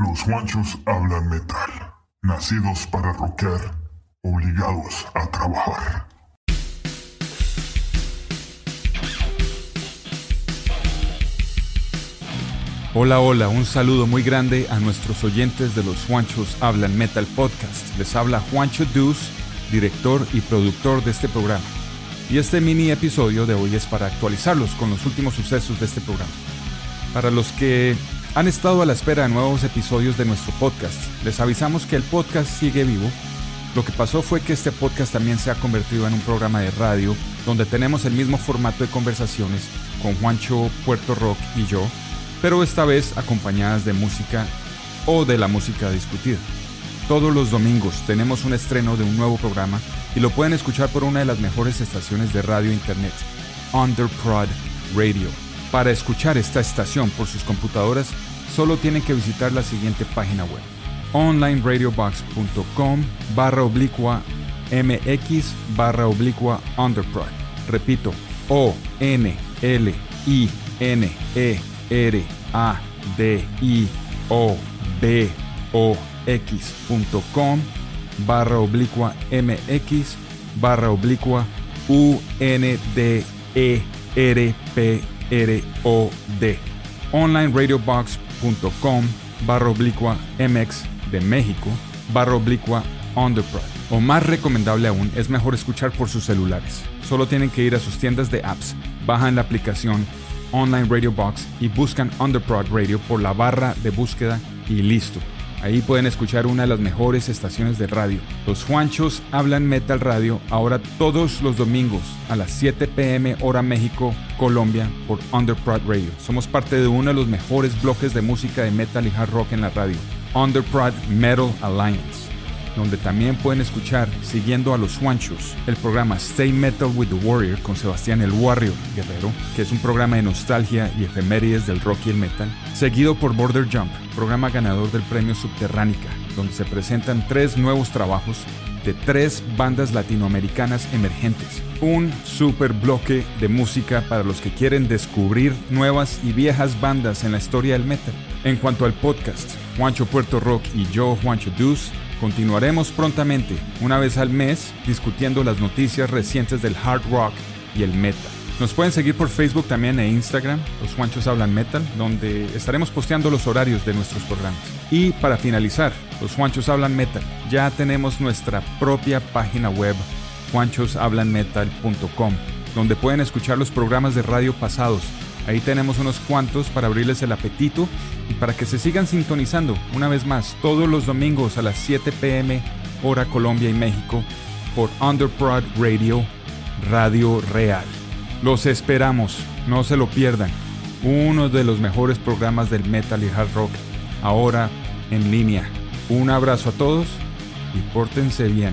Los guanchos hablan metal, nacidos para rockear, obligados a trabajar. Hola, hola, un saludo muy grande a nuestros oyentes de los Juanchos Hablan Metal Podcast. Les habla Juancho Deuce, director y productor de este programa. Y este mini episodio de hoy es para actualizarlos con los últimos sucesos de este programa. Para los que han estado a la espera de nuevos episodios de nuestro podcast, les avisamos que el podcast sigue vivo. Lo que pasó fue que este podcast también se ha convertido en un programa de radio donde tenemos el mismo formato de conversaciones con Juancho Puerto Rock y yo, pero esta vez acompañadas de música o de la música discutida. Todos los domingos tenemos un estreno de un nuevo programa y lo pueden escuchar por una de las mejores estaciones de radio internet, Underprod Radio. Para escuchar esta estación por sus computadoras, solo tienen que visitar la siguiente página web, onlineradiobox.com barra oblicua mx barra oblicua underprod. Repito, o n l i n e R A D I O B O X.com barra oblicua MX barra oblicua U N D E R P R O D onlineradiobox.com barra oblicua MX de México barra oblicua Underprod. O más recomendable aún, es mejor escuchar por sus celulares. Solo tienen que ir a sus tiendas de apps, bajan la aplicación Online Radio Box y buscan Underprod Radio por la barra de búsqueda y listo. Ahí pueden escuchar una de las mejores estaciones de radio. Los Juanchos hablan Metal Radio ahora todos los domingos a las 7 pm hora México, Colombia por Underprod Radio. Somos parte de uno de los mejores bloques de música de metal y hard rock en la radio, Underprod Metal Alliance donde también pueden escuchar, siguiendo a los Juanchos, el programa Stay Metal with the Warrior con Sebastián el Warrior Guerrero, que es un programa de nostalgia y efemérides del rock y el metal, seguido por Border Jump, programa ganador del premio Subterránica, donde se presentan tres nuevos trabajos de tres bandas latinoamericanas emergentes. Un super bloque de música para los que quieren descubrir nuevas y viejas bandas en la historia del metal. En cuanto al podcast, Juancho Puerto Rock y yo, Juancho Deuce, Continuaremos prontamente, una vez al mes, discutiendo las noticias recientes del hard rock y el metal. Nos pueden seguir por Facebook también e Instagram, Los Juanchos Hablan Metal, donde estaremos posteando los horarios de nuestros programas. Y para finalizar, Los Juanchos Hablan Metal, ya tenemos nuestra propia página web, juanchoshablanmetal.com, donde pueden escuchar los programas de radio pasados. Ahí tenemos unos cuantos para abrirles el apetito y para que se sigan sintonizando una vez más todos los domingos a las 7 pm hora Colombia y México por Underprod Radio, Radio Real. Los esperamos, no se lo pierdan. Uno de los mejores programas del metal y hard rock, ahora en línea. Un abrazo a todos y pórtense bien.